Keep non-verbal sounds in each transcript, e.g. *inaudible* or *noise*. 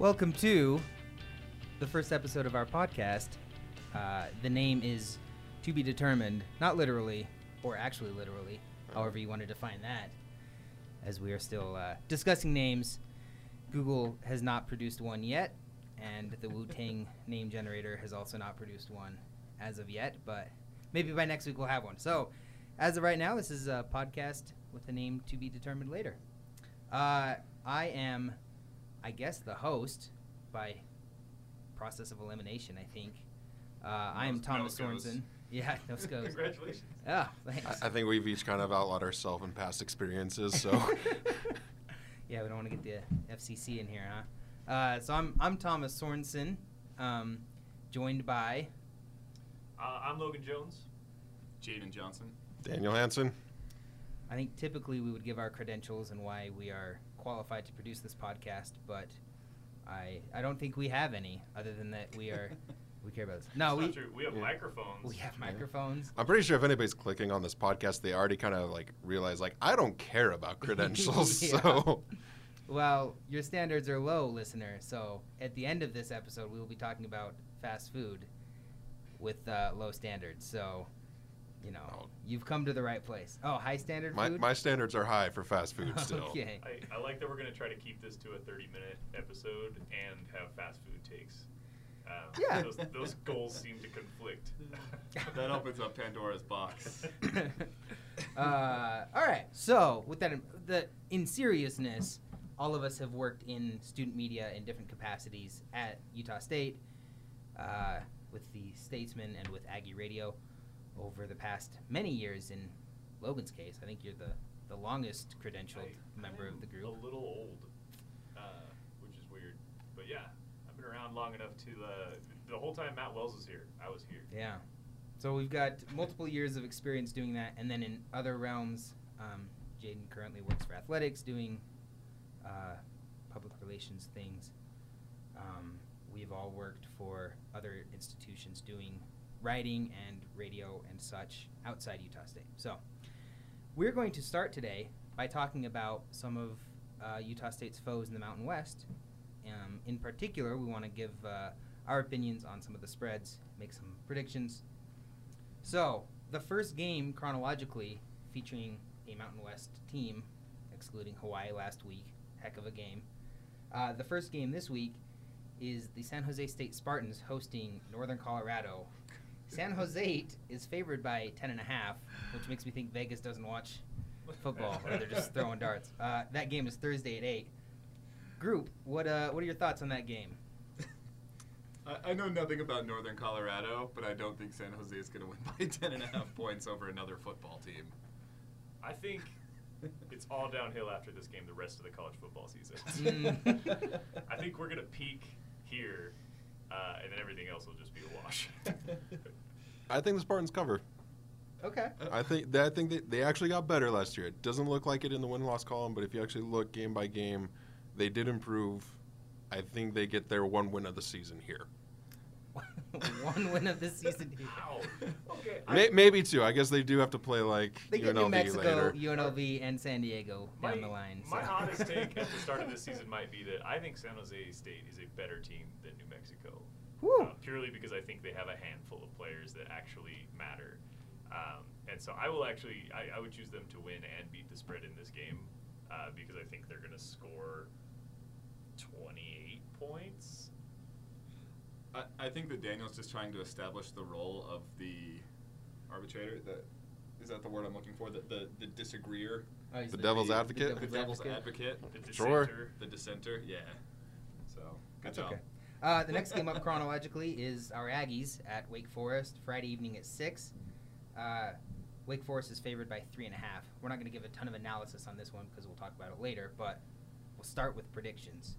Welcome to the first episode of our podcast. Uh, the name is to be determined, not literally, or actually literally, however you want to define that, as we are still uh, discussing names. Google has not produced one yet, and the Wu Tang *laughs* name generator has also not produced one as of yet, but maybe by next week we'll have one. So, as of right now, this is a podcast with a name to be determined later. Uh, I am, I guess, the host by process of elimination. I think. Uh, I am Thomas nose goes. Sorensen. Yeah, no goes. Congratulations. *laughs* Oh, thanks. I, I think we've each kind of outlawed ourselves in past experiences, so *laughs* yeah, we don't want to get the FCC in here, huh? Uh, so I'm I'm Thomas Sorensen, um, joined by Uh, I'm Logan Jones. Jaden Johnson. Daniel Hansen. I think typically we would give our credentials and why we are qualified to produce this podcast, but I I don't think we have any other than that we are *laughs* we care about this. No, It's we not true. We have yeah. microphones. we have microphones. I'm pretty sure if anybody's clicking on this podcast, they already kind of like realize like I don't care about *laughs* credentials. Yeah. So Well, your standards are low, listener. So at the end of this episode, we will be talking about fast food with uh, low standards. So, you know, Oh. you've come to the right place. Oh, high standard my, food. my standards are high for fast food *laughs* still. okay. I, I like that we're going to try to keep this to a 30 minute episode and have fast food takes. Um, Yeah. Those, those goals seem to conflict. *laughs* That opens up Pandora's box. *laughs* uh, all right. So, with that, in, the in seriousness, all of us have worked in student media in different capacities at Utah State, uh, with the Statesman and with Aggie Radio, over the past many years. In Logan's case, I think you're the the longest credentialed I- member of the group. A little old, uh, which is weird. But yeah, I've been around long enough to. Uh, the whole time Matt Wells was here, I was here. Yeah. So we've got multiple years of experience doing that, and then in other realms, um, Jaden currently works for athletics, doing uh, public relations things. Um, we've all worked for other institutions doing writing and radio and such outside Utah State. So we're going to start today by talking about some of uh, Utah State's foes in the Mountain West. Um, in particular, we want to give uh, our opinions on some of the spreads, make some predictions. So, the first game chronologically featuring a Mountain West team, excluding Hawaii last week, heck of a game. Uh, the first game this week is the San Jose State Spartans hosting Northern Colorado. San Jose is favored by 10.5, which makes me think Vegas doesn't watch football or they're just throwing darts. Uh, that game is Thursday at 8. Group, what, uh, what are your thoughts on that game? I, I know nothing about Northern Colorado, but I don't think San Jose is going to win by *laughs* 10 and a half points over another football team. I think it's all downhill after this game the rest of the college football season. Mm. *laughs* I think we're going to peak here, uh, and then everything else will just be a wash. I think the Spartans cover. Okay. I think they, I think they, they actually got better last year. It doesn't look like it in the win loss column, but if you actually look game by game, they did improve. I think they get their one win of the season here. *laughs* One win of the season. Wow. Okay. May, maybe two. I guess they do have to play like They get New Mexico, later. UNLV, and San Diego down the line. My honest take at the start of this *laughs* season might be that I think San Jose State is a better team than New Mexico. Uh, purely because I think they have a handful of players that actually matter. Um, and so I will actually, I, I would choose them to win and beat the spread in this game uh, because I think they're going to score 28 points. I, I think that Daniel's just trying to establish the role of the arbitrator. The, is that the word I'm looking for? The, the, the disagreeer? Oh, he's The devil's advocate? The devil's advocate? The Sure. dissenter. The dissenter? Yeah. So, good That's job. okay. Uh, the next game up *laughs* chronologically is our Aggies at Wake Forest Friday evening at six. Uh, Wake Forest is favored by three and a half. We're not going to give a ton of analysis on this one because we'll talk about it later, but we'll start with predictions.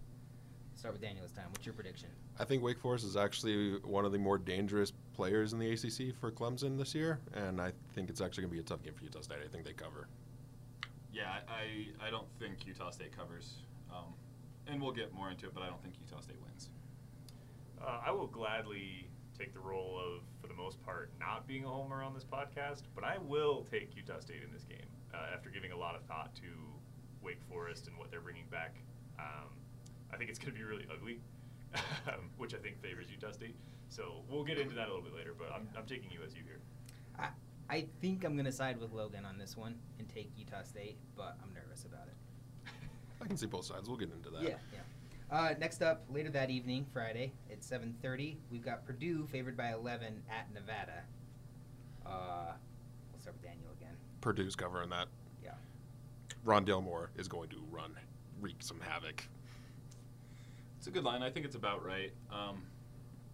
Start with Daniel this time. What's your prediction? I think Wake Forest is actually one of the more dangerous players in the ACC for Clemson this year, and I think it's actually going to be a tough game for Utah State. I think they cover. Yeah, I, I don't think Utah State covers. Um, and we'll get more into it, but I don't think Utah State wins. Uh, I will gladly take the role of, for the most part, not being a homer on this podcast, but I will take Utah State in this game uh, after giving a lot of thought to Wake Forest and what they're bringing back. Um, I think it's going to be really ugly, *laughs* um, which I think favors Utah State. So we'll get into that a little bit later, but I'm, I'm taking USU here. I, I think I'm going to side with Logan on this one and take Utah State, but I'm nervous about it. *laughs* I can see both sides. We'll get into that. Yeah, yeah. Uh, next up, later that evening, Friday at 7:30, we've got Purdue favored by 11 at Nevada. Uh, we'll start with Daniel again. Purdue's covering that. Yeah. Ron Moore is going to run, wreak some havoc. It's a good line. I think it's about right. Um,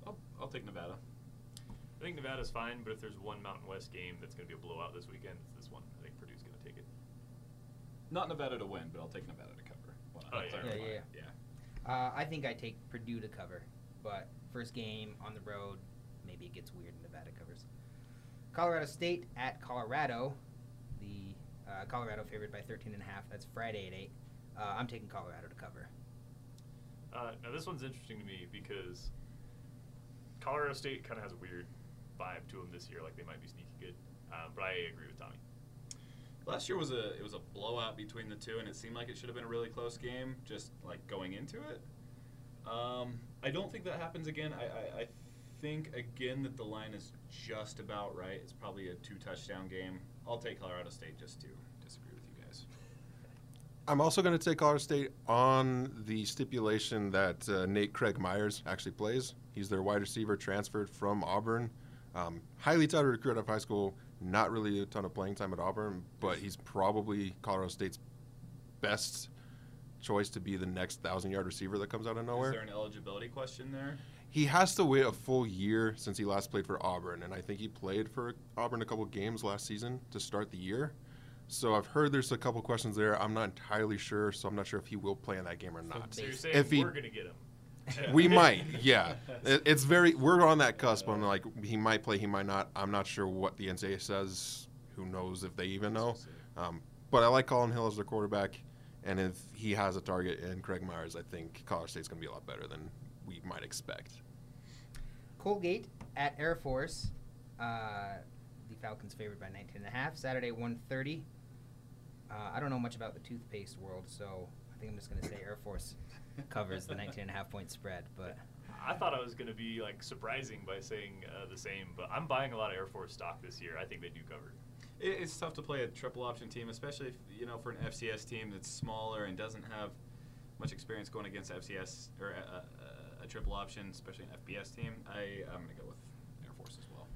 I'll, I'll take Nevada. I think Nevada's fine, but if there's one Mountain West game that's going to be a blowout this weekend, it's this one. I think Purdue's going to take it. Not Nevada to win, but I'll take Nevada to cover. Well, Oh, I'll yeah. Yeah, yeah, Uh, I think I take Purdue to cover, but first game on the road, maybe it gets weird and Nevada covers. Colorado State at Colorado. The uh, Colorado favored by 13 and a half. That's Friday at 8. Uh, I'm taking Colorado to cover. Uh, now this one's interesting to me because Colorado State kind of has a weird vibe to them this year, like they might be sneaky good. Um, but I agree with Tommy. Last year was a it was a blowout between the two, and it seemed like it should have been a really close game, just like going into it. Um, I don't think that happens again. I, I, I think again that the line is just about right. It's probably a two touchdown game. I'll take Colorado State just to disagree with you guys. I'm also going to take Colorado State on the stipulation that uh, Nate Craig Myers actually plays. He's their wide receiver, transferred from Auburn. Um, highly touted recruit out of high school. Not really a ton of playing time at Auburn, but he's probably Colorado State's best choice to be the next thousand yard receiver that comes out of nowhere. Is there an eligibility question there? He has to wait a full year since he last played for Auburn, and I think he played for Auburn a couple games last season to start the year. So I've heard there's a couple questions there. I'm not entirely sure, so I'm not sure if he will play in that game or not. So you're If saying he- we're going to get him? *laughs* We might, *laughs* yeah. It, it's very. We're on that cusp. I'm like, he might play, he might not. I'm not sure what the NCAA says. Who knows if they even know? Um, but I like Collin Hill as their quarterback, and if he has a target in Craig Myers, I think College State's going to be a lot better than we might expect. Colgate at Air Force. Uh, the Falcons favored by 19 and a half. Saturday 1:30. Uh, I don't know much about the toothpaste world, so I think I'm just going to say Air Force *laughs* covers the 19 and a half point spread. But I thought I was going to be like surprising by saying uh, the same, but I'm buying a lot of Air Force stock this year. I think they do cover. It, it's tough to play a triple option team, especially if, you know for an FCS team that's smaller and doesn't have much experience going against FCS or a, a, a triple option, especially an FBS team. I I'm gonna go with Air Force as well.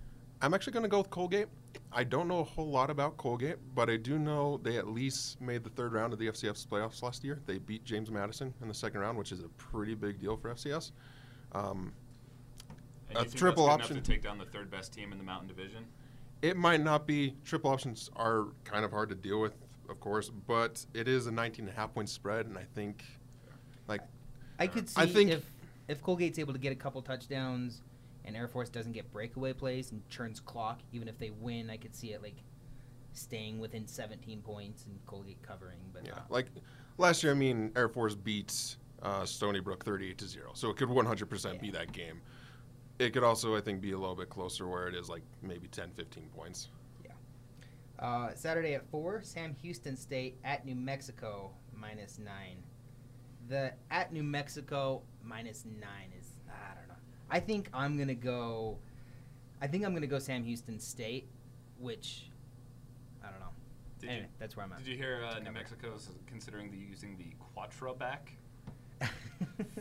I'm actually going to go with Colgate. I don't know a whole lot about Colgate, but I do know they at least made the third round of the FCS playoffs last year. They beat James Madison in the second round, which is a pretty big deal for FCS. Um, And A you think triple that's good option enough to take down the third best team in the Mountain Division. it might not be triple options are kind of hard to deal with, of course, but it is a 19 and a half point spread, and I think like I could see I think- if if Colgate's able to get a couple touchdowns and Air Force doesn't get breakaway plays and churns clock, even if they win, I could see it like staying within 17 points and Colgate covering. But yeah, not. like last year, I mean, Air Force beats uh, Stony Brook 38 to zero, so it could 100% be that game. It could also, I think, be a little bit closer where it is like maybe 10, 15 points. Uh, Saturday at 4, Sam Houston State at New Mexico, minus 9. The at New Mexico, minus 9 is, I don't know. I think I'm going to go, I think I'm going to go Sam Houston State, which, I don't know. Did anyway, you that's where I'm at. Did you hear uh, New cover. Mexico's considering the using the quattro back? *laughs*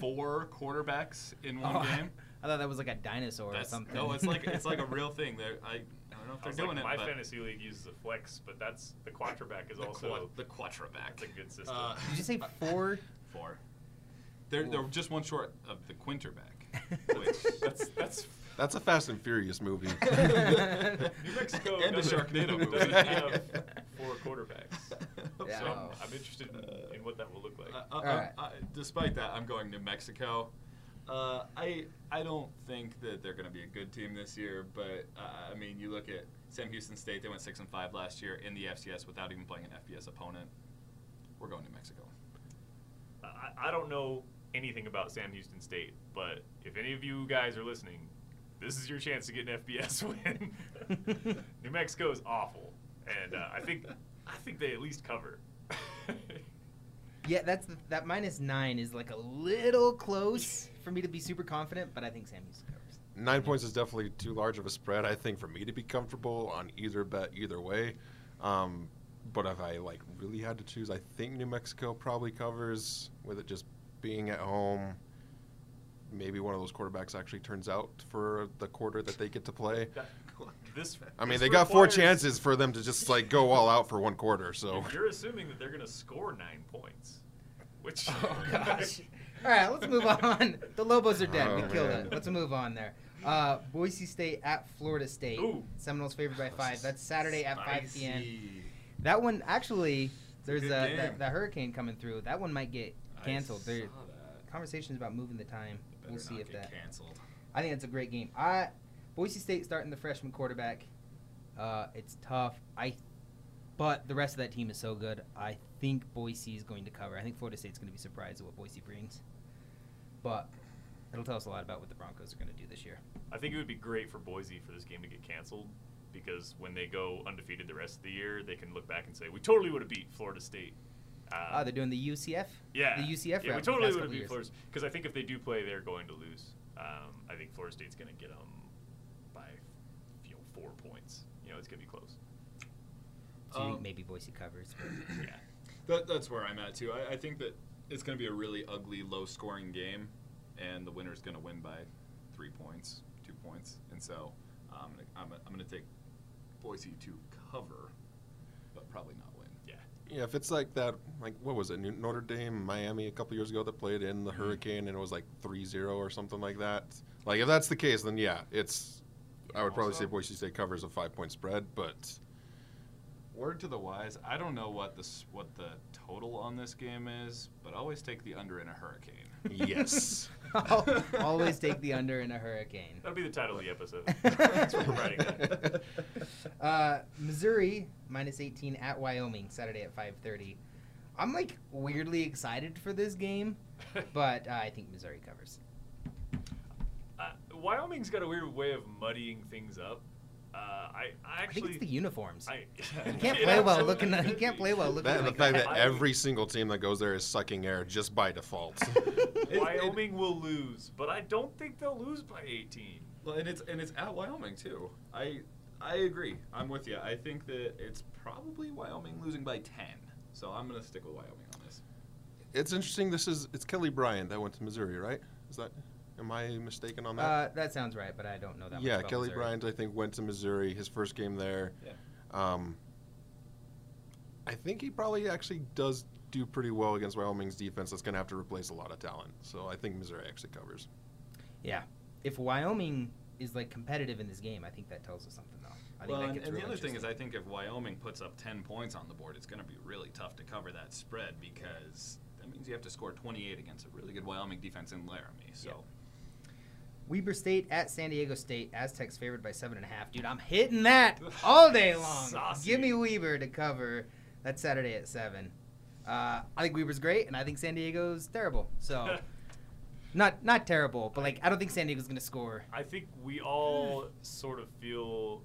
Four quarterbacks in one Oh, game. *laughs* I thought that was like a dinosaur That's- or something. No, it's like it's like a *laughs* real thing. They're, I, I don't know if they're doing like, it. my but fantasy league uses a flex, but that's the quarterback is the also qua- the quattro back. that's a good system. Uh, Did you say four? Four. They're they're just one short of the quinterback. Which that's that's That's a Fast and Furious movie. *laughs* New Mexico And a doesn't, Sharknado movie. doesn't *laughs* have four quarterbacks. Yeah. *laughs* So I'm, I'm interested in, in what that will look like. Uh, uh, Alright. uh, despite that, I'm going New Mexico. Uh, I I don't think that they're going to be a good team this year, but uh, I mean, you look at Sam Houston State; they went six and five last year in the FCS without even playing an FBS opponent. We're going New Mexico. I, I don't know anything about Sam Houston State, but if any of you guys are listening, this is your chance to get an FBS *laughs* win. *laughs* New Mexico is awful, and uh, I think I think they at least cover. Yeah, that's the, that minus nine is like a little close *laughs* for me to be super confident, but I think Sam Houston covers. Nine points is definitely too large of a spread, I think, for me to be comfortable on either bet either way. Um, but if I like really had to choose, I think New Mexico probably covers with it just being at home. Maybe one of those quarterbacks actually turns out for the quarter that they get to play. *laughs* This. I mean, this they got four chances for them to just like go all out for one quarter. So You're assuming that they're going to score nine points, which. Oh *laughs* gosh. All right, let's move on. The Lobos are dead. we Oh, killed man. it. Let's move on there. Uh, Boise State at Florida State. Ooh. Seminoles favored by five. That's Saturday at 5 p.m. Spicy. That one actually, It's a there's a, good that, that hurricane coming through. That one might get I canceled. saw There that. conversations about moving the time. It We'll see not if get that. canceled. I think it's a great game. I Boise State starting the freshman quarterback. Uh, it's tough. I, but the rest of that team is so good. I think Boise is going to cover. I think Florida State's going to be surprised at what Boise brings. But it'll tell us a lot about what the Broncos are going to do this year. I think it would be great for Boise for this game to get canceled because when they go undefeated the rest of the year, they can look back and say, we totally would have beat Florida State. Um, Ah, they're doing the UCF. yeah. the UCF. Yeah, route we totally would have couple beat. Florida Because I think if they do play, they're going to lose. Um, I think Florida State's going to get them by you know, four points. You know, it's going to be close. So Um, maybe Boise covers. *coughs* Yeah. That, that's where I'm at too. I, I think that it's going to be a really ugly, low-scoring game, and the winner's going to win by three points, two points, and so um, I'm, I'm going to take Boise to cover, but probably not win. Yeah. if it's like that, like what was it, New- Notre Dame, Miami a couple years ago that played in the Mm-hmm. hurricane and it was like 3-0 or something like that. Like if that's the case, then yeah, it's. I would probably Also- say Boise State covers a five-point spread, but Word to the wise, I don't know what this what the total on this game is, but always take the under in a hurricane. yes. *laughs* I'll *laughs* always take the under in a hurricane. That'll be the title of the episode. *laughs* Thanks for writing that. *laughs* Uh, Missouri minus 18 at Wyoming Saturday at 5:30. I'm like weirdly excited for this game, but uh, I think Missouri covers. Uh, Wyoming's got a weird way of muddying things up. Uh, I, I I think it's the uniforms. I, *laughs* *laughs* He can't play well absolutely looking. He could can't play well looking That and the fact that. that I- every single team that goes there is sucking air just by default. *laughs* Wyoming will lose, but I don't think they'll lose by 18. Well, and it's and it's at Wyoming too. I I agree. I'm with you. I think that it's probably Wyoming losing by ten. So I'm going to stick with Wyoming on this. it's interesting. This is it's Kelly Bryant that went to Missouri, right? Is that? Am I mistaken on that? Uh, that sounds right, but I don't know that. much yeah, about Kelly Missouri. Bryant, I think, went to Missouri. His first game there. Yeah. Um, I think he probably actually does do pretty well against Wyoming's defense. That's going to have to replace a lot of talent. So I think Missouri actually covers. Yeah, if Wyoming is like competitive in this game, I think that tells us something though. I well, and, and the other thing is, I think if Wyoming puts up 10 points on the board, it's going to be really tough to cover that spread because that means you have to score 28 against a really good Wyoming defense in Laramie. So, Weber State at San Diego State. Aztecs favored by seven and a half. Dude, I'm hitting that all day *laughs* long. Saucy. Give me Weber to cover. That's Saturday at seven. Uh, I think Weber's great, and I think San Diego's terrible. So, *laughs* not not terrible, but like I don't think San Diego's gonna score. I think we all sort of feel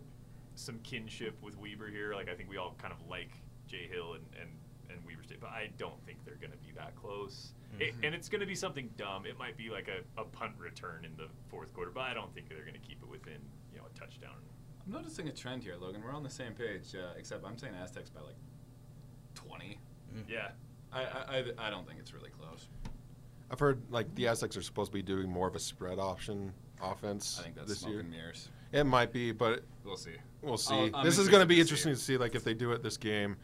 some kinship with Weber here. Like I think we all kind of like Jay Hill and, and, and Weber State, but I don't think they're going to be that close. It, Mhm. and it's going to be something dumb. It might be like a, a punt return in the fourth quarter, but I don't think they're going to keep it within you know a touchdown. I'm noticing a trend here, Logan. We're on the same page, uh, except I'm saying Aztecs by like 20. Yeah, I, I, I, I don't think it's really close. I've heard like the Aztecs are supposed to be doing more of a spread option offense I think that's this smoke year. mirrors. It might be, but We'll see. we'll see. I'll- I'm this is going to interested be to see interesting to see like if they do it this game,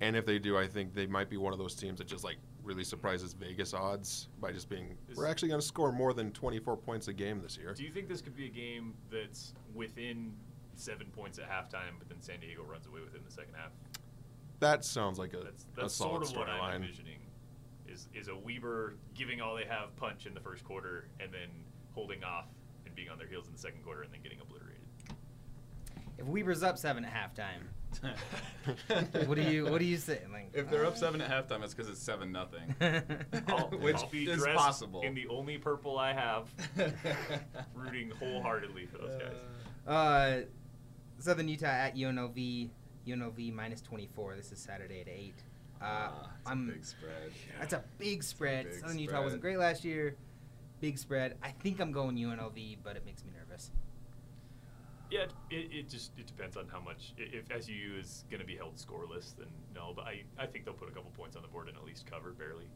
and if they do, I think they might be one of those teams that just like really surprises Vegas odds by just being Is- we're actually going to score more than 24 points a game this year. Do you think this could be a game that's within seven points at halftime, but then San Diego runs away within the second half? That sounds like a, That's a solid sort of what I'm storyline. envisioning. Is is a Weber giving all they have punch in the first quarter and then holding off and being on their heels in the second quarter and then getting obliterated. If Weber's up seven at halftime, *laughs* what do you what do you say? Like, If they're up seven at halftime, it's because it's seven nothing. I'll, *laughs* *laughs* Which I'll be is dressed possible. in the only purple I have, rooting wholeheartedly for those guys. Uh, Southern Utah at UNLV. UNLV minus 24. This is Saturday at 8. Uh, Ah, it's a I'm. big spread. That's a big spread. big Southern Utah spread. wasn't great last year. Big spread. I think I'm going UNLV, but it makes me nervous. Yeah, it, it just it depends on how much. If SUU is going to be held scoreless, then no. But I, I think they'll put a couple points on the board and at least cover barely.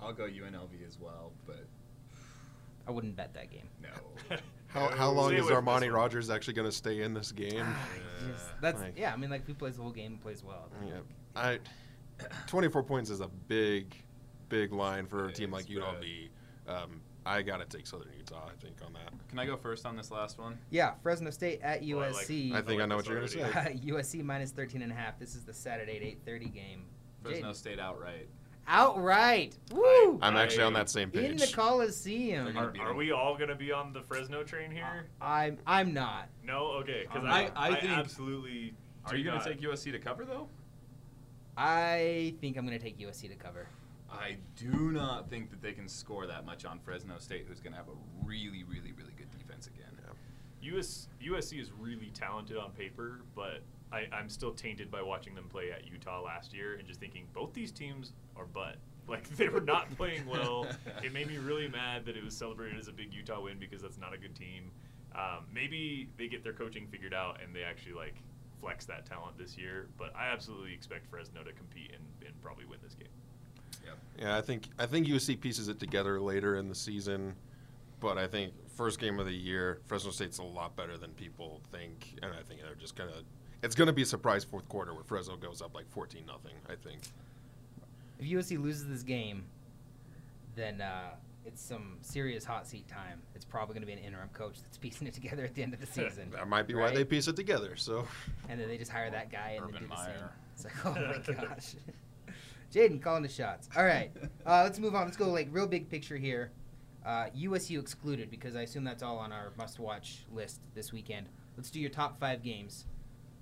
I'll go UNLV as well, but I wouldn't bet that game. no. *laughs* How, how long is away Armani. Rogers actually going to stay in this game? Ah, Yeah. that's Like- yeah. I mean, like if he plays the whole game, and plays well. Yeah, I. 24 points is a big, big line for a team like spread. UNLV. Um, I gotta take Southern Utah. I think on that. Can I go first on this last one? Yeah, Fresno State at Well, I like- USC. I think I know what you're gonna say. *laughs* USC minus 13 and a half. This is the Saturday at 8:30 game. Fresno Jaden. State outright. Outright. Woo! I'm actually on that same In page. the Coliseum. They're Are, beat are them. we all going to be on the Fresno train here? Uh, I'm I'm not. No, okay. Because I- I, I think- absolutely. Are you going not- to take USC to cover though? I think I'm going to take USC to cover. I do not think that they can score that much on Fresno State, who's going to have a really, really, really good defense again. US USC is really talented on paper, but I, I'm still tainted by watching them play at Utah last year and just thinking both these teams are butt. *laughs* Like they were not playing well. *laughs* it made me really mad that it was celebrated as a big Utah win because that's not a good team. Um, maybe they get their coaching figured out and they actually like flex that talent this year. But I absolutely expect Fresno to compete and, and probably win this game. Yep. Yeah, I think I think USC pieces it together later in the season, but I think first game of the year, Fresno State's a lot better than people think, and I think they're just gonna. It's gonna be a surprise fourth quarter where Fresno goes up like fourteen nothing. I think. If USC loses this game, then uh, it's some serious hot seat time. It's probably going to be an interim coach that's *laughs* piecing it together at the end of the *laughs* season. That might be why they piece it together. So. And then they just hire that guy and then Urban do the same. Meyer. It's like, oh my *laughs* gosh. Jaden calling the shots. All right, *laughs* uh, let's move on. Let's go like real big picture here. Uh, USU excluded because I assume that's all on our must-watch list this weekend. Let's do your top five games,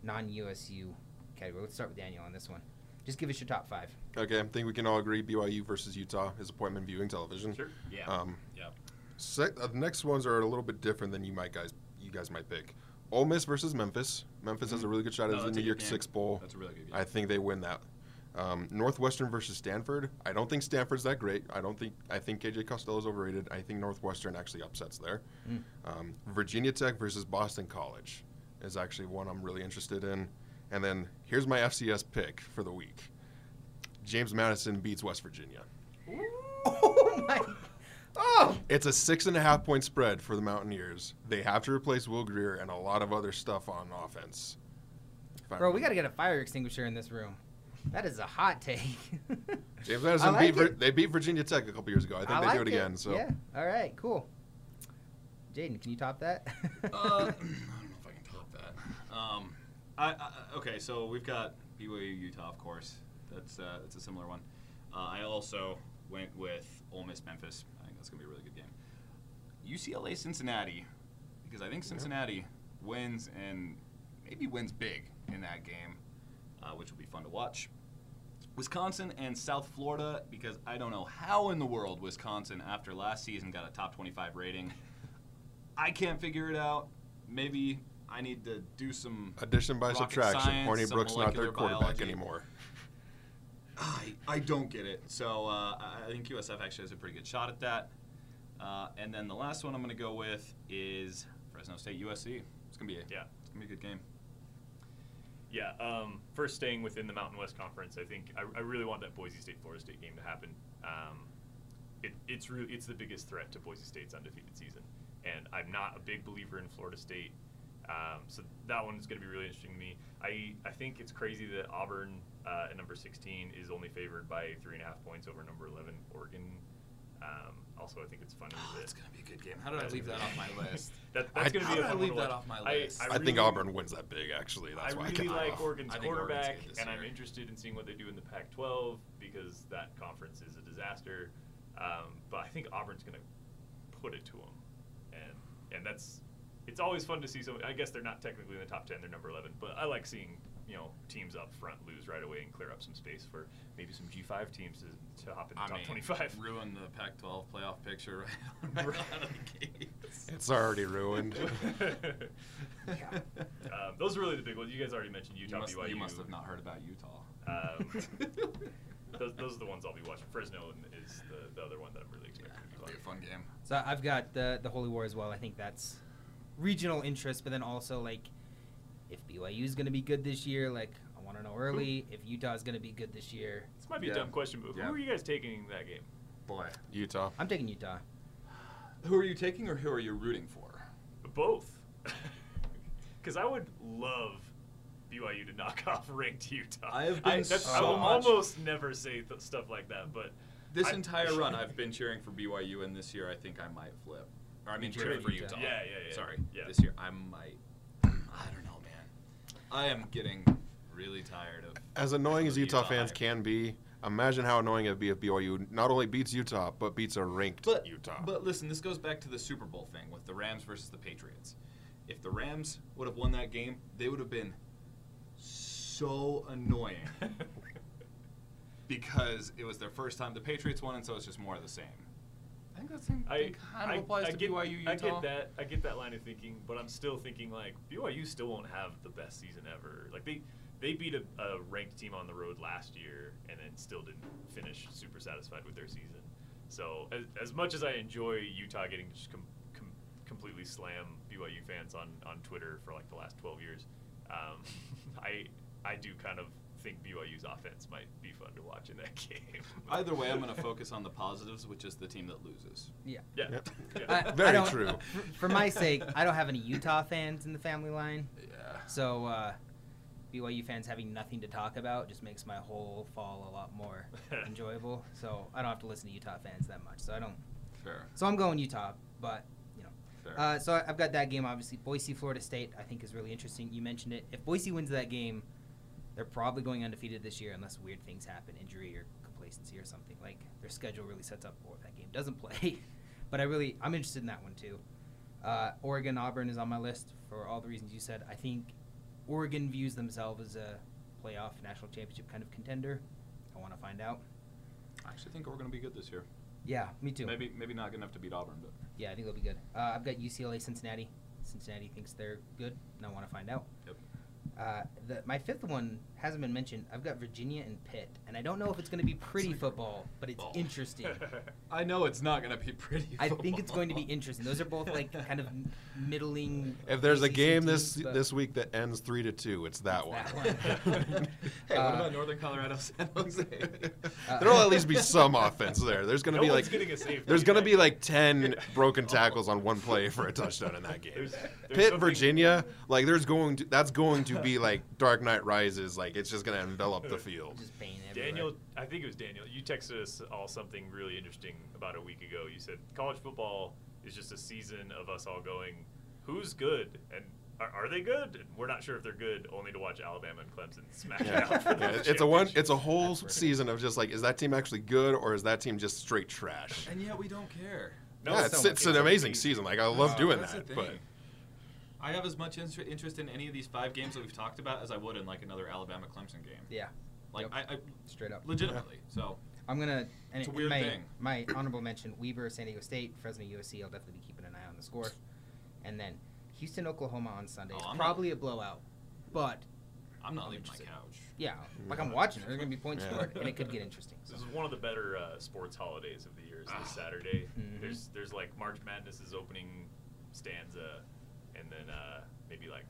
non-USU category. Let's start with Daniel on this one. Just give us your top five. Okay, I think we can all agree BYU versus Utah is appointment viewing television. Sure. Yeah. Um, yep. Sec- uh, the next ones are a little bit different than you might guys you guys might pick. Ole Miss versus Memphis. Memphis has a really good shot No, at the New good Year's game. Six Bowl. That's a really good game. I think they win that. Um, Northwestern versus Stanford. I don't think Stanford's that great. I don't think I think KJ Costello's overrated. I think Northwestern actually upsets there. Mm. Um, Virginia Tech versus Boston College is actually one I'm really interested in. And then here's my FCS pick for the week. James Madison beats West Virginia. *laughs* Oh my! Oh! It's a six and a half point spread for the Mountaineers. They have to replace Will Grier and a lot of other stuff on offense. Bro, we got to get a fire extinguisher in this room. That is a hot take. *laughs* James Madison like beat Vir- it. they beat Virginia Tech a couple years ago. I think I they like do it again. So yeah. All right. Cool. Jaden, can you top that? *laughs* uh, *clears throat* I don't know if I can top that. Um, I, I, okay, so we've got BYU Utah, of course. That's uh, that's a similar one. Uh, I also went with Ole Miss Memphis. I think that's gonna be a really good game. UCLA Cincinnati, because I think Cincinnati wins and maybe wins big in that game, uh, which will be fun to watch. Wisconsin and South Florida, because I don't know how in the world Wisconsin, after last season, got a top 25 rating. I can't figure it out. Maybe I need to do some addition by subtraction. science, Hornibrook's not their quarterback biology. anymore. I, I don't get it. So uh, I I think USF actually has a pretty good shot at that. Uh, and then the last one I'm going to go with is Fresno State USC. It's going to be a, Yeah. it's going to be a good game. Yeah. Um, first, staying within the Mountain West Conference, I think I, I really want that Boise State Florida State game to happen. Um, it, it's really it's the biggest threat to Boise State's undefeated season, and I'm not a big believer in Florida State. Um, so that one is going to be really interesting to me. I, I think it's crazy that Auburn uh, at number 16 is only favored by three and a half points over number 11 Oregon. Um, also, I think it's funny Oh, that it's going to be a good game. How did I leave that off my list? *laughs* that, that's going to how be a did I fun leave that off my list? I, I, think really- Auburn wins that big. Actually, that's I why I really like. *laughs* Oregon's I think Oregon's quarterback, good and I'm interested in seeing what they do in the Pac-12 because that conference is a disaster. Um, but I think Auburn's going to put it to them, and and that's it's always fun to see. Some I guess they're not technically in the top ten; they're number 11. But I like seeing you know teams up front lose right away and clear up some space for maybe some G5 teams to, to hop in the I top mean, 25. ruin the Pac-12 playoff picture *laughs* right, right out of the gates. It's already ruined. Yeah. *laughs* *laughs* um, those are really the big ones. You guys already mentioned You Utah, must, BYU. you must have not heard about Utah. Um, those, those are the ones I'll be watching. Fresno is the, the other one that I'm really expecting to be It'll be a fun. fun game. So I've got the the Holy War as well. I think that's regional interest, but then also like if BYU is going to be good this year, like I want to know early hmm. if Utah is going to be good this year. This might be Yeah. a dumb question, but who are you guys taking that game? Boy. Utah. I'm taking Utah. Who are you taking or who are you rooting for? Both. *laughs* Because I would love BYU to knock *laughs* off ranked Utah. I have been that's, I so will much- almost never say th- stuff like that, but This I- entire run, *laughs* I've been cheering for BYU, and this year I think I might flip. Or I mean, cheering for Utah. Utah. Yeah, yeah, yeah. Sorry. Yeah. This year I might. I don't know, man. I am getting really tired of. As annoying as Utah fans can be, imagine how annoying it'd be if BYU not only beats Utah but beats a ranked But Utah. But listen, this goes back to the Super Bowl thing with the Rams versus the Patriots. If the Rams would have won that game, they would have been so annoying *laughs* because it was their first time. The Patriots won, and so it's just more of the same. I think that same I, thing kind I, of applies I to get, BYU Utah. I get that. I get that line of thinking, but I'm still thinking like BYU still won't have the best season ever. Like they they beat a, a ranked team on the road last year and then still didn't finish super satisfied with their season. So as, as much as I enjoy Utah getting just com, com, completely slam BYU fans on, on Twitter for like the last 12 years, um, *laughs* I I do kind of think BYU's offense might be fun to watch in that *laughs* game. Either way, I'm going to focus on the positives, which is the team that loses. Yeah. Yeah. Yep. yeah. I- I Very don't- true. For, for my sake, I don't have any Utah fans in the family line, Yeah. so uh, BYU fans having nothing to talk about just makes my whole fall a lot more *laughs* enjoyable. So I don't have to listen to Utah fans that much. So I don't. Fair. So I'm going Utah, but you know. Fair. Uh, so I've got that game obviously. Boise, Florida State, I think is really interesting. You mentioned it. If Boise wins that game, they're probably going undefeated this year unless weird things happen, injury or complacency or something. Like their schedule really sets up for if that game doesn't *laughs* play. but I really, I'm interested in that one too. Uh, Oregon, Auburn is on my list for all the reasons you said. I think Oregon views themselves as a playoff national championship kind of contender. I want to find out. I actually think we're going to be good this year. Yeah, me too. Maybe maybe not good enough to beat Auburn, but Yeah, I think they'll be good. Uh, I've got UCLA, Cincinnati. Cincinnati thinks they're good, and I want to find out. Yep. Uh, the, my fifth one hasn't been mentioned. I've got Virginia and Pitt, and I don't know if it's going to be pretty football, but it's Oh. interesting. *laughs* I know it's not going to be pretty. Football. I think it's going to be interesting. Those are both like kind of *laughs* middling. if there's a game teams, this this week that ends three to two, it's that It's one. that one. *laughs* hey, what Uh, about Northern Colorado, San Jose? Uh, There'll at least be some offense there. There's gonna No be one's like getting a safety there's gonna be like ten broken tackles on one play for a touchdown in that game. There's- there's Pitt, Virginia, like there's going to that's going to be like Dark Knight Rises. Like it's just gonna envelop the field. Just pain everywhere. Daniel, I think it was Daniel. You texted us all something really interesting about a week ago. You said college football is just a season of us all going, "Who's good?" and are, are they good? And we're not sure if they're good, only to watch Alabama and Clemson smash it out. For Yeah, it's a one. It's a whole *laughs* season of just like, is that team actually good or is that team just straight trash? and yet we don't care. No, yeah, it's it's, so it's much an amazing season. Like I love doing that's that. the But thing. I have as much inter- interest in any of these five games that we've talked about as I would in like another Alabama Clemson game. Yeah, Like Yep. I, I straight up. legitimately. So I'm gonna. And It's a weird my, thing. My honorable mention: Weber, San Diego State, Fresno, USC. I'll definitely be keeping an eye on the score. And then Houston, Oklahoma on Sunday. Oh, It's I'm not- probably a blowout, but I'm not I'm leaving my couch. yeah, *laughs* like I'm watching. it. There's gonna be points Yeah. scored, and it could get interesting. So. This is one of the better uh, sports holidays of the year. Is Ah. this Saturday? Mhm. There's there's like March Madness is opening stanza, and then uh, maybe like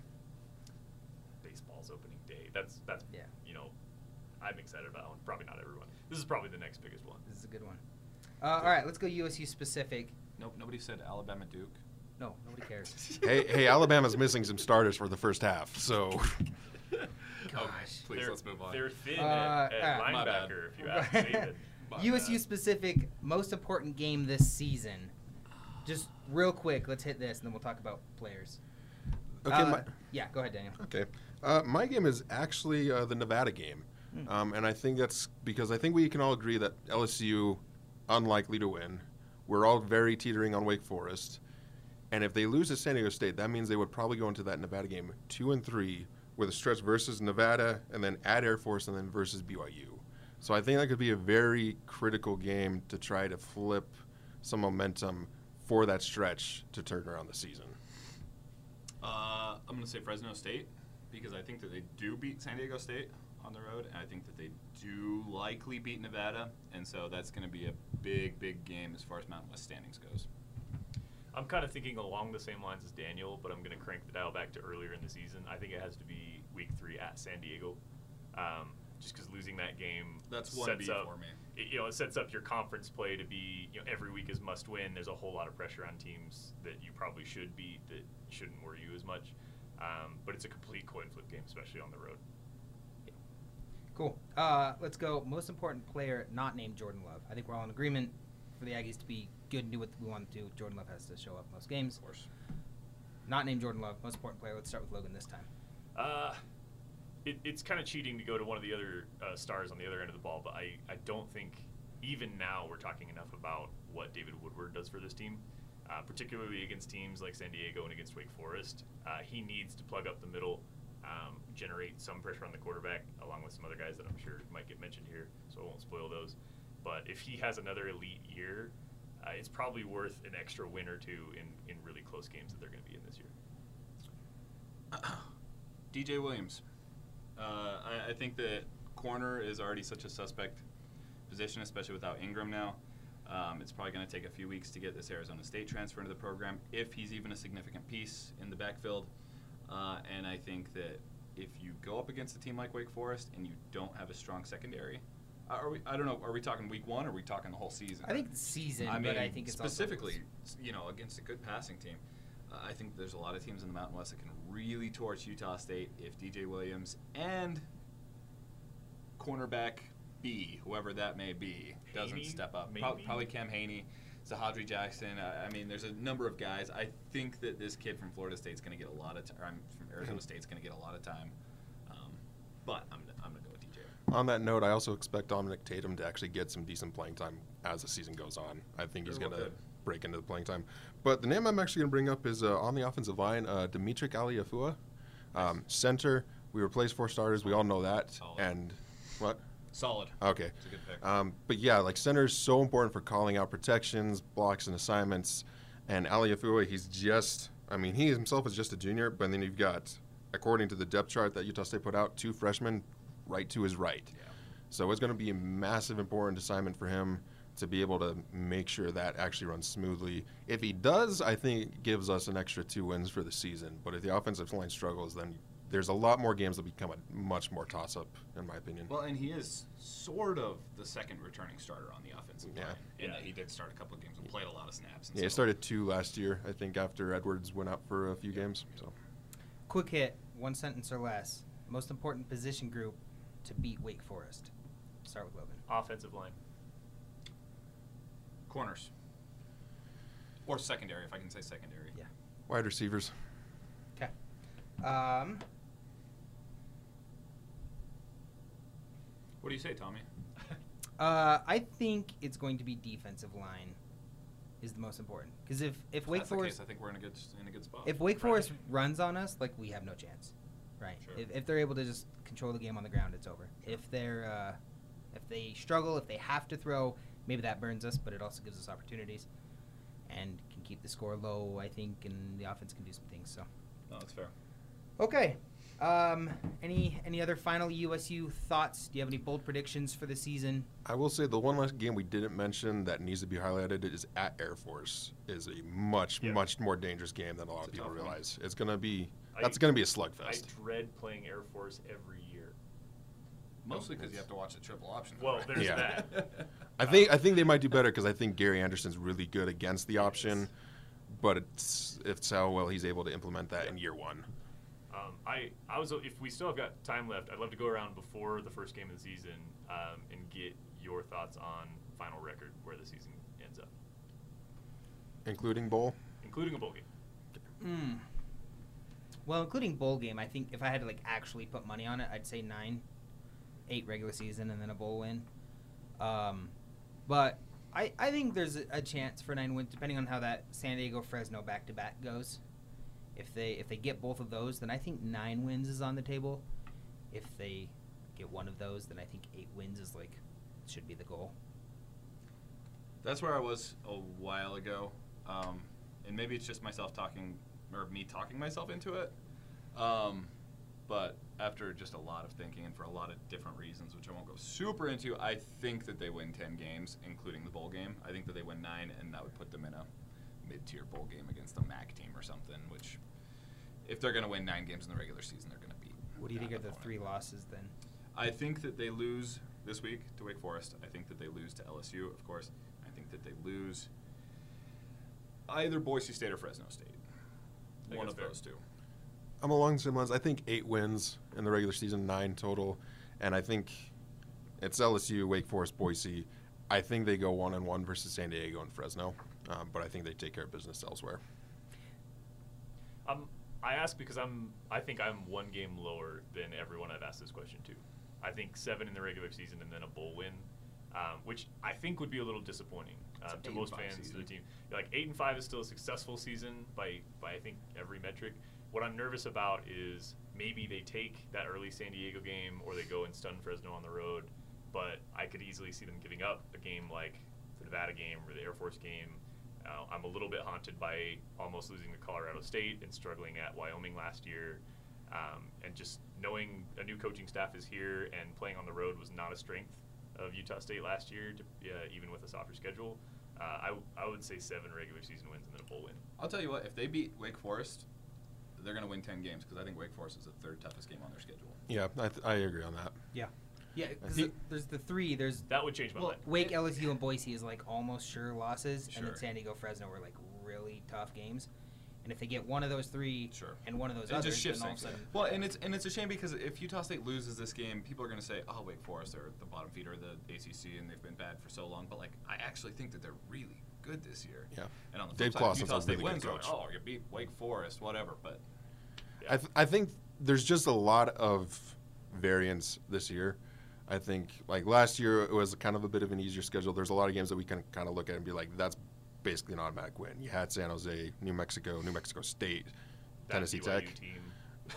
baseball's opening day. That's that's Yeah. You know, I'm excited about that one. Probably not everyone. This is probably the next biggest one. This is a good one. Uh, all right, let's go USU specific. Nope. Nobody said Alabama Duke. No, nobody cares. *laughs* hey, hey, Alabama's missing some starters for the first half. So *laughs* Gosh. Please they're, let's move on. They're thin Uh, at, at uh, linebacker. If you ask *laughs* David. USU specific most important game this season. Just real quick, let's hit this, and then we'll talk about players. okay, Uh, my, yeah, go ahead, Daniel. Okay. Uh, my game is actually uh, the Nevada game. Hmm. Um, and I think that's because I think we can all agree that LSU unlikely to win. We're all very teetering on Wake Forest. And if they lose to San Diego State, that means they would probably go into that Nevada game two and three with a stretch versus Nevada and then at Air Force and then versus BYU. So I think that could be a very critical game to try to flip some momentum for that stretch to turn around the season. Uh, I'm gonna say Fresno State. because I think that they do beat San Diego State on the road, and I think that they do likely beat Nevada, and so that's going to be a big, big game as far as Mountain West standings goes. I'm kind of thinking along the same lines as Daniel, but I'm going to crank the dial back to earlier in the season. I think it has to be week three at San Diego, um, just because losing that game That's one sets B up, for me. It, you know, it sets up your conference play to be you know every week is must win. There's a whole lot of pressure on teams that you probably should beat that shouldn't worry you as much. Um, but it's a complete coin flip game, especially on the road. Cool. Uh, let's go. Most important player not named Jordan Love. I think we're all in agreement for the Aggies to be good and do what we want to do. Jordan Love has to show up most games. Of course. Not named Jordan Love. Most important player. Let's start with Logan this time. Uh, it, it's kind of cheating to go to one of the other uh, stars on the other end of the ball, but I, I don't think even now we're talking enough about what David Woodward does for this team, uh, particularly against teams like San Diego and against Wake Forest. Uh, he needs to plug up the middle, um, generate some pressure on the quarterback, along with some other guys that I'm sure might get mentioned here, so I won't spoil those. But if he has another elite year, uh, it's probably worth an extra win or two in, in really close games that they're going to be in this year. *clears throat* DJ Williams. Uh, I, I think that corner is already such a suspect position, especially without Ingram now. Um, it's probably going to take a few weeks to get this Arizona State transfer into the program, if he's even a significant piece in the backfield. Uh, and I think that if you go up against a team like Wake Forest and you don't have a strong secondary, uh, are we? I don't know. Are we talking week one? or Are we talking the whole season? I think season, I mean, but I think it's specifically, you know, against a good passing team. Uh, I think there's a lot of teams in the Mountain West that can really torch Utah State if DJ Williams and cornerback B, whoever that may be, doesn't step up. Prob- maybe? probably Cam Haney, Zahadri Jackson. Uh, I mean, there's a number of guys. I think that this kid from Florida State's going to get a lot of time. I'm from Arizona *laughs* State's going to get a lot of time. Um, but I'm, I'm going to go with DJ. On that note, I also expect Dominic Tatum to actually get some decent playing time as the season goes on. I think he's going to could. Break into the playing time. But the name I'm actually going to bring up is uh, on the offensive line, uh, Demytrick Ali'ifua. Um, center, we replaced four starters. We all know that. Solid. And what? Solid. Okay. It's a good pick. Um, but yeah, like center is so important for calling out protections, blocks, and assignments. And Aliafua, he's just, I mean, he himself is just a junior, but then you've got, according to the depth chart that Utah State put out, two freshmen right to his right. Yeah. So it's going to be a massive, important assignment for him to be able to make sure that actually runs smoothly. If he does, I think it gives us an extra two wins for the season. But if the offensive line struggles, then there's a lot more games that become a much more toss up, in my opinion. Well, and he is sort of the second returning starter on the offensive Yeah. line. In Yeah. Uh, he did start a couple of games and played a lot of snaps. And yeah, he started two last year, I think, after Edwards went out for a few games. So Quick hit, one sentence or less. Most important position group to beat Wake Forest. Start with Logan. Offensive line. Corners or secondary, if I can say secondary. Yeah. wide receivers. Okay. Um, What do you say, Tommy? *laughs* uh, I think it's going to be defensive line is the most important because if if If Wake that's the Forest case, I think we're in a good in a good spot. if Wake Right. Forest runs on us, like we have no chance, right? Sure. If, if they're able to just control the game on the ground, it's over. If they're uh, if they struggle, if they have to throw, maybe that burns us, but it also gives us opportunities, and can keep the score low. I think, and the offense can do some things. So, no, that's fair. okay. Um, any any other final USU thoughts? Do you have any bold predictions for the season? I will say the one last game we didn't mention that needs to be highlighted is at Air Force is a much Yeah. much more dangerous game than a lot It's of people tough one. realize. It's gonna be I- that's gonna be a slugfest. I dread playing Air Force every year. Mostly because you have to watch the triple option. though, Well, right? there's Yeah. that. I think I think they might do better because I think Gary Anderson's really good against the option, but it's it's how well he's able to implement that in year one. Um, I, I was if we still have got time left, I'd love to go around before the first game of the season um, and get your thoughts on final record where the season ends up, Including bowl. including a bowl game. Mm. Well, including bowl game, I think if I had to like actually put money on it, I'd say nine, eight regular season, and then a bowl win. Um, but I I think there's a, chance for nine wins depending on how that San Diego Fresno back to back goes. If they if they get both of those, then I think nine wins is on the table. If they get one of those, then I think eight wins is like should be the goal. That's where I was a while ago, um, and maybe it's just myself talking or me talking myself into it. Um, but after just a lot of thinking and for a lot of different reasons, which I won't go super into, I think that they win 10 games, including the bowl game. I think that they win nine, and that would put them in a mid tier bowl game against a MAC team or something, which, if they're going to win nine games in the regular season, they're going to beat. What do you think that are the three losses then? I think that they lose this week to Wake Forest. I think that they lose to LSU, of course. I think that they lose either Boise State or Fresno State. think One of fair. those two. I'm along the same lines. I think eight wins in the regular season, nine total, and I think it's LSU, Wake Forest, Boise. I think they go one and one versus San Diego and Fresno, um, but I think they take care of business elsewhere. Um, I ask because I'm. I think I'm one game lower than everyone I've asked this question to. I think seven in the regular season and then a bowl win, um, which I think would be a little disappointing It's uh, to most and five fans of the team. Like eight and five is still a successful season by by I think every metric. What I'm nervous about is maybe they take that early San Diego game or they go and stun Fresno on the road, but I could easily see them giving up a game like the Nevada game or the Air Force game. Uh, I'm a little bit haunted by almost losing to Colorado State and struggling at Wyoming last year. Um, and just knowing a new coaching staff is here and playing on the road was not a strength of Utah State last year, to, uh, even with a softer schedule. Uh, I, w- I would say seven regular season wins and then a bowl win. I'll tell you what, if they beat Wake Forest, they're going to win 10 games because I think Wake Forest is the third toughest game on their schedule. Yeah, I, th- I agree on that. Yeah. Yeah, because think- there's the three. There's That would change my well, mind. Wake, LSU, and Boise is like almost sure losses, and then San Diego, Fresno were like really tough games. And if they get one of those three Sure. and one of those it others, just shifts then all of a sudden, Well, and it's and it's a shame because if Utah State loses this game, people are going to say, "Oh, Wake Forest, they're the bottom feeder of the ACC, and they've been bad for so long." But like, I actually think that they're really good this year. Yeah. And on the Dave flip side, Clawson's Utah State really wins, they're like, coach. "Oh, you beat Wake Forest, whatever." But Yeah. I, th- I think there's just a lot of variance this year. I think like last year it was kind of a bit of an easier schedule. There's a lot of games that we can kind of look at and be like, that's basically an automatic win. You had San Jose, New Mexico, New Mexico State, That Tennessee BYU Tech. team.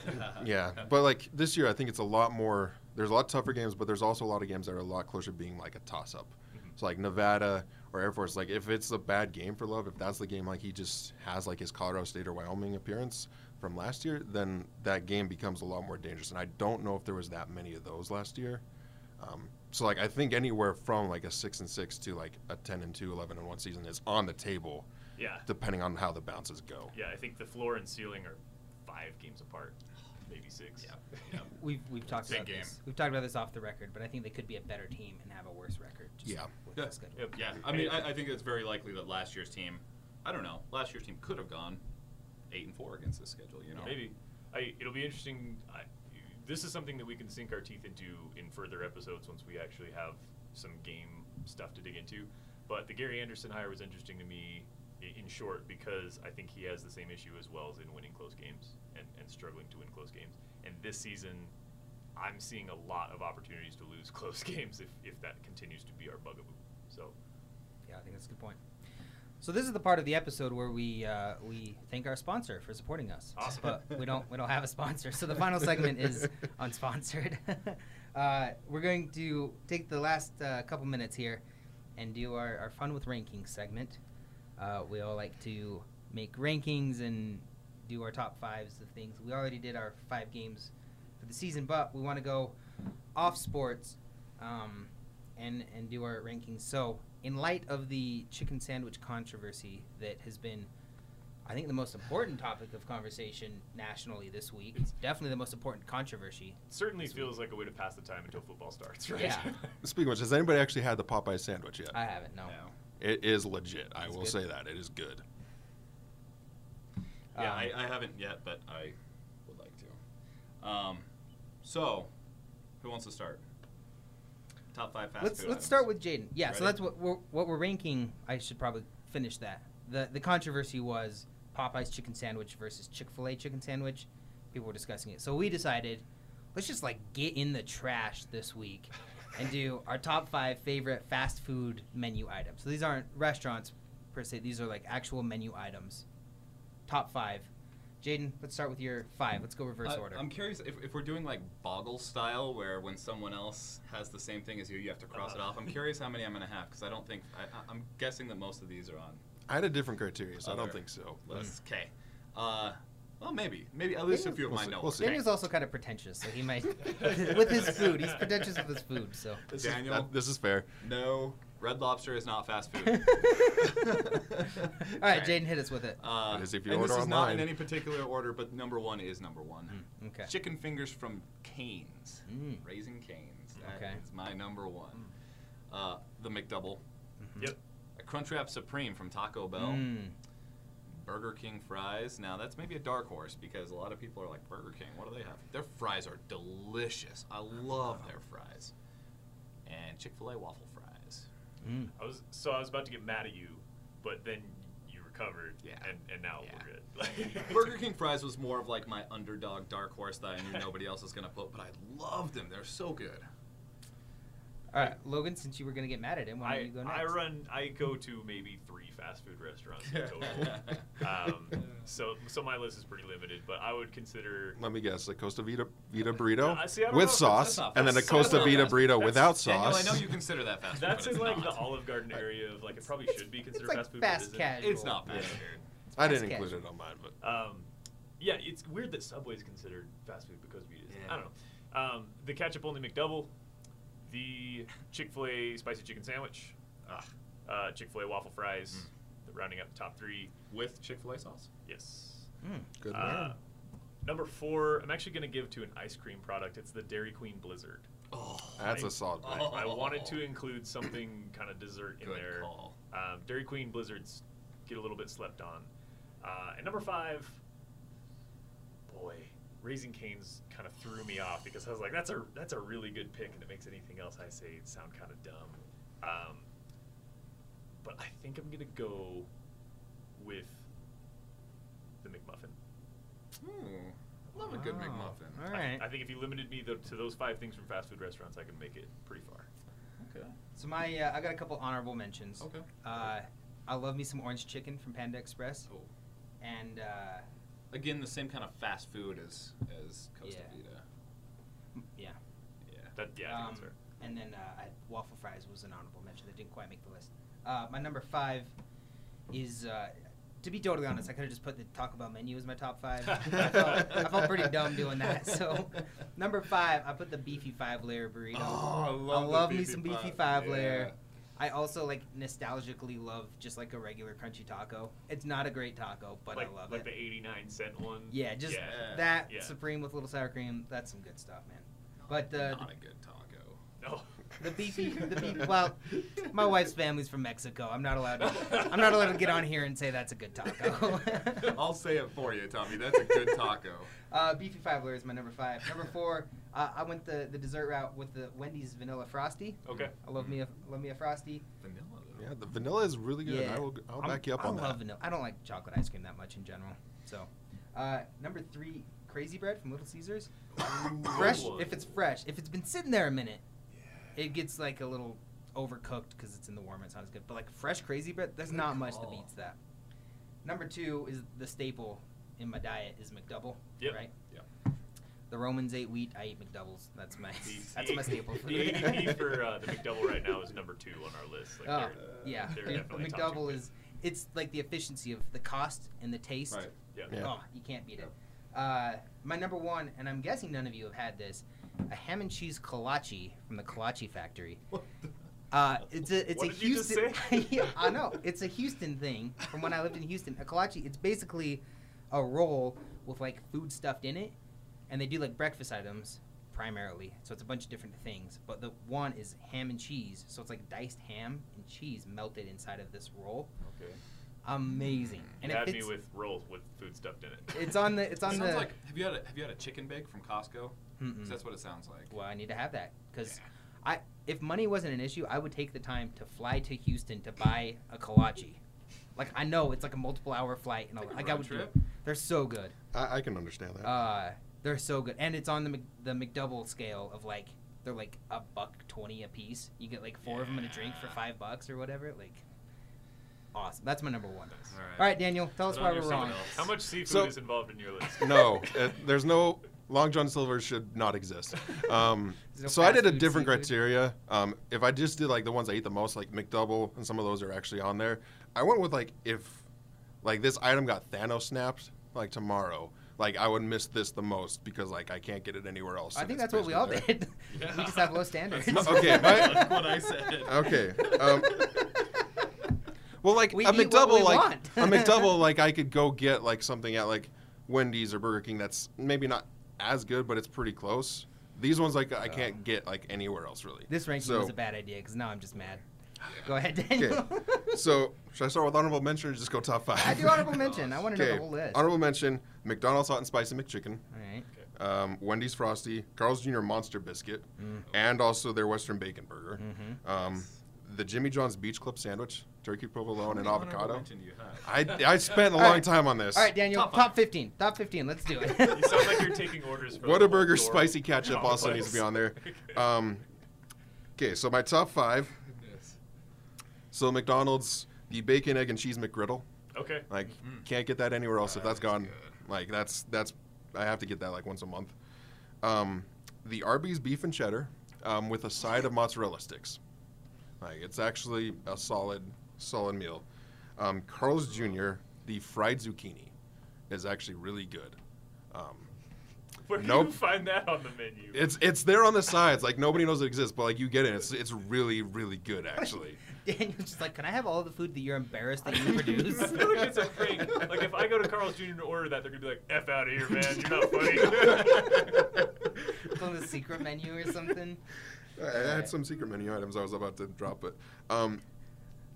*laughs* yeah, but like this year, I think it's a lot more. There's a lot tougher games, but there's also a lot of games that are a lot closer to being like a toss up. Mhm. So like Nevada or Air Force, like if it's a bad game for Love, if that's the game like he just has like his Colorado State or Wyoming appearance from last year, then that game becomes a lot more dangerous. And I don't know if there was that many of those last year. Um, so like I think anywhere from like a six and six to like a ten and two, 11 and one season is on the table, Yeah. depending on how the bounces go. Yeah, I think the floor and ceiling are five games apart, maybe six. Yeah. Yeah. *laughs* we've we've talked Big about game. this. We've talked about this off the record, but I think they could be a better team and have a worse record. Just Yeah. With Yeah. the schedule. Yep. Yeah, I mean, I, I think it's very likely that last year's team, I don't know, last year's team could have gone eight and four against the schedule. You know, Maybe. I, it'll be interesting. I, this is something that we can sink our teeth into in further episodes once we actually have some game stuff to dig into. But the Gary Anderson hire was interesting to me in short because I think he has the same issue as well as in winning close games and, and struggling to win close games. And this season, I'm seeing a lot of opportunities to lose *laughs* close games if, if that continues to be our bugaboo. So, Yeah, I think that's a good point. So this is the part of the episode where we uh, we thank our sponsor for supporting us. Awesome. But we don't we don't have a sponsor. So the final segment is *laughs* unsponsored. *laughs* uh, we're going to take the last uh, couple minutes here and do our, our fun with rankings segment. Uh, we all like to make rankings and do our top fives of things. We already did our five games for the season, but we want to go off sports um, and and do our rankings. So, in light of the chicken sandwich controversy that has been, I think, the most important topic of conversation nationally this week, it's definitely the most important controversy. it certainly This feels like a way to pass the time until football starts, right? Yeah. *laughs* Speaking of which, has anybody actually had the Popeye sandwich yet? I haven't, no. No. It is legit. I will good? say that it is good. Yeah, Um, I, I haven't yet, but I would like to. Um, so, who wants to start? Top five fast let's food let's items. start with Jaden. Yeah, so that's what we're what we're ranking. I should probably finish that. the The controversy was Popeye's chicken sandwich versus Chick Fil A chicken sandwich. People were discussing it, so we decided let's just like get in the trash this week *laughs* and do our top five favorite fast food menu items. So these aren't restaurants per se; these are like actual menu items. Top five. Jaden, let's start with your five. Let's go reverse I- order. I'm curious if, if we're doing like boggle style, where when someone else has the same thing as you, you have to cross it Uh-huh. off. I'm curious how many I'm gonna have because I don't think I, I- I'm guessing that most of these are on. I had a different criteria, so I don't think so. Okay. Uh, Well, maybe, maybe at least a few of We'll mine see, know. we'll see. Daniel's also kind of pretentious, so he might *laughs* with his food. He's pretentious with his food. So. This Daniel? Is, that- this is fair. No, Red Lobster is not fast food. *laughs* All right, Jaden, hit us with it. Uh, That is if you and order this is not in any particular order, but number one is number one. Mm, okay. Chicken fingers from Canes. Mm. Raising Canes. That Okay. is my number one. Uh, the McDouble. Mhm. Yep. A Crunchwrap Supreme from Taco Bell. Mm. Burger King fries. Now that's maybe a dark horse because a lot of people are like Burger King. What do they have? Their fries are delicious. I love their fries. And Chick Fil A waffle fries. Mm. I was so I was about to get mad at you, but then you recovered. Yeah. And, and now Yeah. we're good. *laughs* Burger King fries was more of like my underdog dark horse that I knew *laughs* nobody else was gonna put, but I loved them. They're so good. All right, Logan. Since you were gonna get mad at him, why don't I, you go next? I run I go to maybe three fast food restaurants *laughs* in total. um, so so my list is pretty limited, but I would consider Let me guess. A Costa Vida, Vida burrito Uh, see, with sauce, and then a. Costa Vida fast burrito food. without Daniel, sauce. I know you consider that fast food. that's in like not. the Olive Garden area of like it probably should be considered like fast food. fast but isn't. casual. It's not fast Yeah. food. I didn't include it on mine, but Um, yeah, it's weird that Subway is considered fast food because we is. Yeah. I don't know. Um, the ketchup only McDouble, the Chick Fil A spicy chicken sandwich, Ah, uh, Chick Fil A waffle fries, Mm. the rounding up the top three. with Chick Fil A sauce. Yes. Mm. good Uh, man. number four, I'm actually going to give to an ice cream product. It's the Dairy Queen Blizzard. Oh, That's I- a solid I, pick. I wanted to include something kind of dessert in Good there. call. Um, Dairy Queen Blizzards get a little bit slept on. Uh, and number five, boy, Raising Cane's kind of threw me off because I was like, that's a that's a really good pick, and it makes anything else I say sound kind of dumb. Um, but I think I'm gonna go with the McMuffin. Hmm. Love a good Wow. McMuffin. All I- right. I, think if you limited me tho- to those five things from fast food restaurants, I could make it pretty far. Okay. So my, uh, I got a couple honorable mentions. Okay. Uh, I love me some orange chicken from Panda Express, Oh. and uh, Again, the same kind of fast food as as Costa Yeah. Vida. m- yeah. Yeah. That yeah, I think Um, fair. and then uh, I, waffle fries was an honorable mention that didn't quite make the list. Uh, my number five is, uh, to be totally honest, I could have just put the Taco Bell menu as my top five. I, felt, I felt pretty *laughs* dumb doing that. So, *laughs* number five, I put the beefy five layer burrito. Oh, I I love the love me beefy some beefy five. five Yeah. layer. I also like nostalgically love just like a regular crunchy taco. It's not a great taco, but like, I love like it. Like the 89 cent one. Yeah, just yeah. that Yeah. supreme with little sour cream. That's some good stuff, man. But uh, not a good taco. No. The beefy, the beef. Well, my wife's family's from Mexico. I'm not allowed. To, I'm not allowed to get on here and say that's a good taco. *laughs* I'll say it for you, Tommy. That's a good taco. Uh, beefy five layer is my number five. Number four, uh, I went the, the dessert route with the Wendy's vanilla frosty. Okay. I love me a love me a frosty. Vanilla. though. Yeah, the vanilla is really good. I will, I'll I'm- back you up I on love vanilla. I don't like chocolate ice cream that much in general. So, uh, number three, crazy bread from Little Caesars. *coughs* Fresh, if it's fresh. If it's been sitting there a minute, it gets like a little overcooked because it's in the warm. It's not as good. But like fresh crazy bread, there's Good not much that beats that. Number two is the staple in my diet is McDouble. Yep. Right. Yeah. The Romans ate wheat. I eat McDoubles. That's my The- *laughs* that's the my staple. For The ADP for uh, the *laughs* McDouble right now is number two on our list. Like Oh, they're- yeah. they're Dude, definitely McDouble is it's like the efficiency of the cost and the taste. Right. Yeah. Yeah. Oh, you can't beat it. Uh, my number one, and I'm guessing none of you have had this, a ham and cheese kolache from the Kolache Factory. What Uh, it's a it's What a did you just Houston. *laughs* yeah, I know it's a Houston thing from when I lived in Houston. A kolache, it's basically a roll with like food stuffed in it, and they do like breakfast items primarily. So it's a bunch of different things. But the one is ham and cheese, so it's like diced ham and cheese melted inside of this roll. Okay. Amazing, You and had it me fits. with rolls with food stuffed in it. It's on the it's on It the. sounds like have you had a have you had a chicken bake from Costco? Mm-mm. That's what it sounds like. Well, I need to have that because Yeah. I if money wasn't an issue, I would take the time to fly to Houston to buy a kolache. Like I know it's like a multiple hour flight and all a that. Like I road would do trip. it. They're so good. I, I can understand that. Uh, they're so good, and it's on the Mc, the McDouble scale of like they're like a buck twenty a piece. You get like four of them in a drink for five bucks or whatever. Like awesome. That's my number one. All right. All right, Daniel, tell us why we're your wrong. seatbelts. How much seafood So- is involved in your list? no, *laughs* uh, there's no Long John Silver should not exist. *laughs* Um, no so I did a different seafood? criteria. Um, if I just did like the ones I eat the most, like McDouble, and some of those are actually on there. I went with like if like this item got Thanos snapped like tomorrow, like I would miss this the most because like I can't get it anywhere else. I think that's what we all basically did. there. *laughs* we just have low standards. No, okay, my- That's what I said. Okay. Um, *laughs* well, like We a eat McDouble, we like want. a McDouble, like I could go get like something at like Wendy's or Burger King that's maybe not as good, but it's pretty close. These ones like I can't get like anywhere else really. This ranking So- was a bad idea because now I'm just mad. Go ahead, Daniel. *laughs* So should I start with honorable mention or just go top five? I do honorable mention. I want to know the whole list. Honorable mention: McDonald's hot and spicy McChicken, All right. um, Wendy's Frosty, Carl's Jr. Monster Biscuit, and also their Western Bacon Burger. Mhm. Um, the Jimmy John's Beach Club sandwich, turkey provolone and How many honorable avocado. mention do you have? I, I spent a long right. time on this. All right, Daniel. Top Top, 15. Top 15. Let's do it. *laughs* You sound like you're taking orders for the Whataburger whole spicy ketchup also needs to be on there. *laughs* Okay. Um, okay, so my top five. So McDonald's, the bacon, egg, and cheese McGriddle. Okay. Like, Mm. can't get that anywhere else if that's gone. good. Like, that's that's I have to get that like once a month. Um, the Arby's beef and cheddar um, with a side of mozzarella sticks. Like, it's actually a solid solid meal. Um, Carl's Jr. The fried zucchini is actually really good. Um, Where do Nope. you find that on the menu? It's it's there on the sides. Like nobody knows it exists, but like you get it. It's it's really really good actually. *laughs* Daniel's just like, can I have all the food that you're embarrassed that you *laughs* I produce? feel like it's a prank. Like if I go to Carl's Jr. to order that, they're gonna be like, "F out of here, man! You're not funny." *laughs* it's on the secret menu or something. I I had some secret menu items I was about to drop, but um,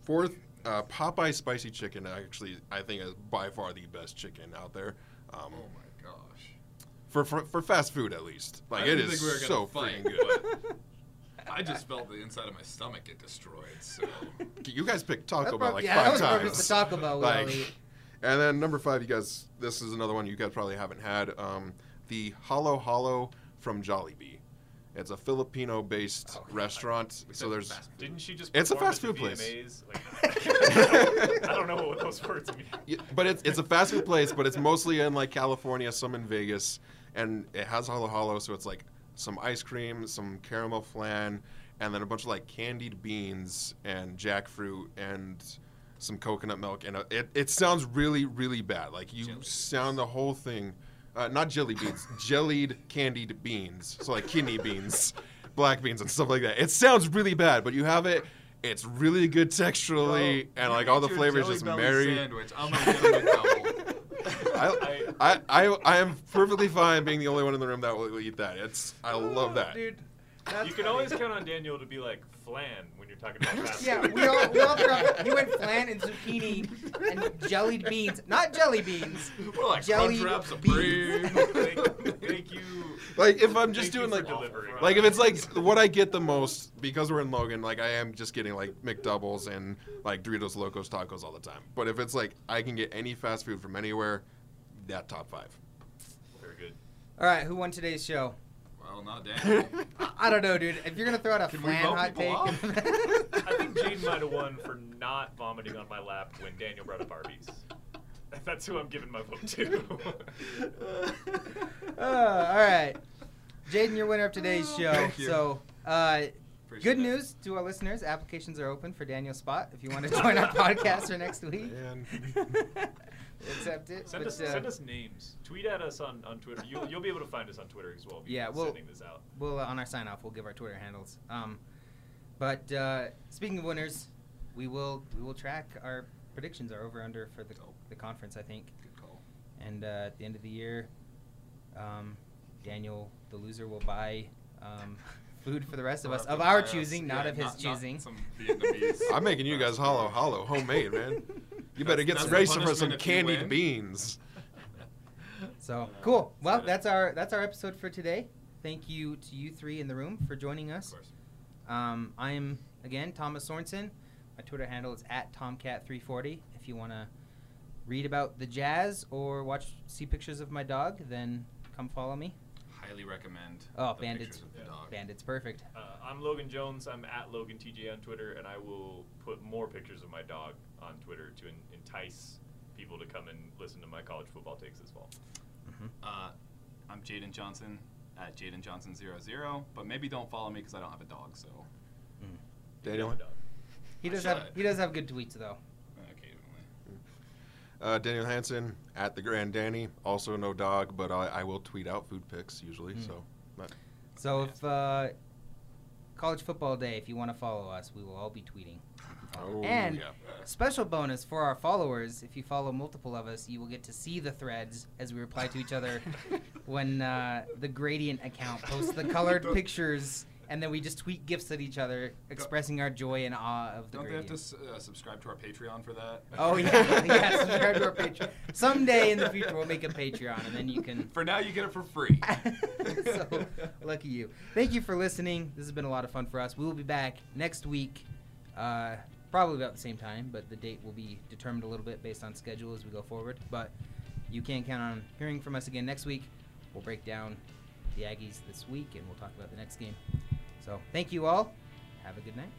fourth, uh, Popeye spicy chicken. Actually, I think is by far the best chicken out there. Um, Oh my gosh. for, for for fast food at least. Like I it think we were so fight, freaking good. *laughs* I just felt the inside of my stomach get destroyed. So *laughs* you guys picked Taco That's Bell prob- like yeah, that was probably times. the Taco Bell Like. *laughs* And then number five, you guys. This is another one you guys probably haven't had. Um, the Halo Halo from Jollibee. It's a Filipino-based restaurant. So there's fast. Didn't she just? It's a fast food place. Like, *laughs* I don't know what those words mean. *laughs* Yeah, but it's it's a fast food place, but it's mostly in like California, some in Vegas, and it has halo halo, so it's like some ice cream, some caramel flan, and then a bunch of like candied beans and jackfruit and some coconut milk, and a, it it sounds really really bad. Like you Jelly sound the whole thing, uh, not jelly beans, jellied candied beans, so like kidney beans, black beans, and stuff like that. It sounds really bad, but you have it. It's really good texturally, Bro, and like all the flavors just Belly marry. Sandwich. I'm gonna get a McDouble. *laughs* I, I, I, I am perfectly fine being the only one in the room that will eat that. It's I love that. Dude. You can funny. always count on Daniel to be like flan when you're talking about fast Yeah, food. we all we all forgot. He went flan and zucchini and jellied beans, not jelly beans. We're like Jelly Crunchwrap beans. Supreme. *laughs* thank, thank you. Like if I'm just Thank doing you like for delivering. like if it's like what I get the most because we're in Logan, like I am just getting like McDoubles and like Doritos Locos Tacos all the time. But if it's like I can get any fast food from anywhere, that top five. Very good. All right, who won today's show? Well, not *laughs* Daniel. I, I don't know, dude. If you're gonna throw out a Can we flan vote hot people take, *laughs* I think Jaden might have won for not vomiting on my lap when Daniel brought up Arby's. That's who I'm giving my vote to. *laughs* Uh, all right, Jaden, you're winner of today's show. Thank you. So, uh, Appreciate good it. news to our listeners: applications are open for Daniel's spot. If you want to join our podcast for next week, And we'll accept it. send but, us uh, send us names. Tweet at us on, on Twitter. You'll, you'll be able to find us on Twitter as well. Yeah, we're we'll- sending this out. We'll uh, on our sign off. We'll give our Twitter handles. Um, but uh, speaking of winners, we will we will track our predictions are over under for the Dope. the conference. I think, Good call. and uh, at the end of the year, um, Daniel, the loser, will buy um, *laughs* food for the rest of us of our buy us- choosing, not of his not- not choosing. some Vietnamese *laughs* I'm making you guys halo halo homemade, man. *laughs* You better get that's some the race for some punishment if you candied beans. *laughs* So cool. Well, that's our that's our episode for today. Thank you to you three in the room for joining Of us. course. Um, I am again Thomas Sorensen. My Twitter handle is at Tomcat340. If you want to read about the Jazz or watch see pictures of my dog, then come follow me. Highly recommend. Oh, the Bandits. pictures of the Yeah. dog. Bandits, perfect. Uh, I'm Logan Jones. I'm at Logan TJ on Twitter, and I will put more pictures of my dog on Twitter to en- entice people to come and listen to my college football takes this fall. Mhm. Uh, I'm Jaden Johnson at Jaden Johnson 00, but maybe don't follow me because I don't have a dog. So Mm. Daniel. Yeah, my dog. He does have he does have good tweets though. Uh. Daniel Hansen at the Grand Danny. Also no dog, but I, I will tweet out food pics usually. Mm. So, not, So if uh, college football day, if you want to follow us, we will all be tweeting. Oh, and yeah. special bonus for our followers: if you follow multiple of us, you will get to see the threads as we reply to each other *laughs* when uh, the Gradient account posts the colored *laughs* pictures, and then we just tweet gifts at each other, expressing our joy and awe of the Don't they have to uh, subscribe to our Patreon for that? Oh yeah, *laughs* yeah. Subscribe to our Patreon. Someday in the future, we'll make a Patreon, and then you can. For now, you get it for free. *laughs* so lucky you. Thank you for listening. This has been a lot of fun for us. We will be back next week, uh, probably about the same time, but the date will be determined a little bit based on schedule as we go forward. But you can count on hearing from us again next week. We'll break down the Aggies this week, and we'll talk about the next game. So thank you all. Have a good night.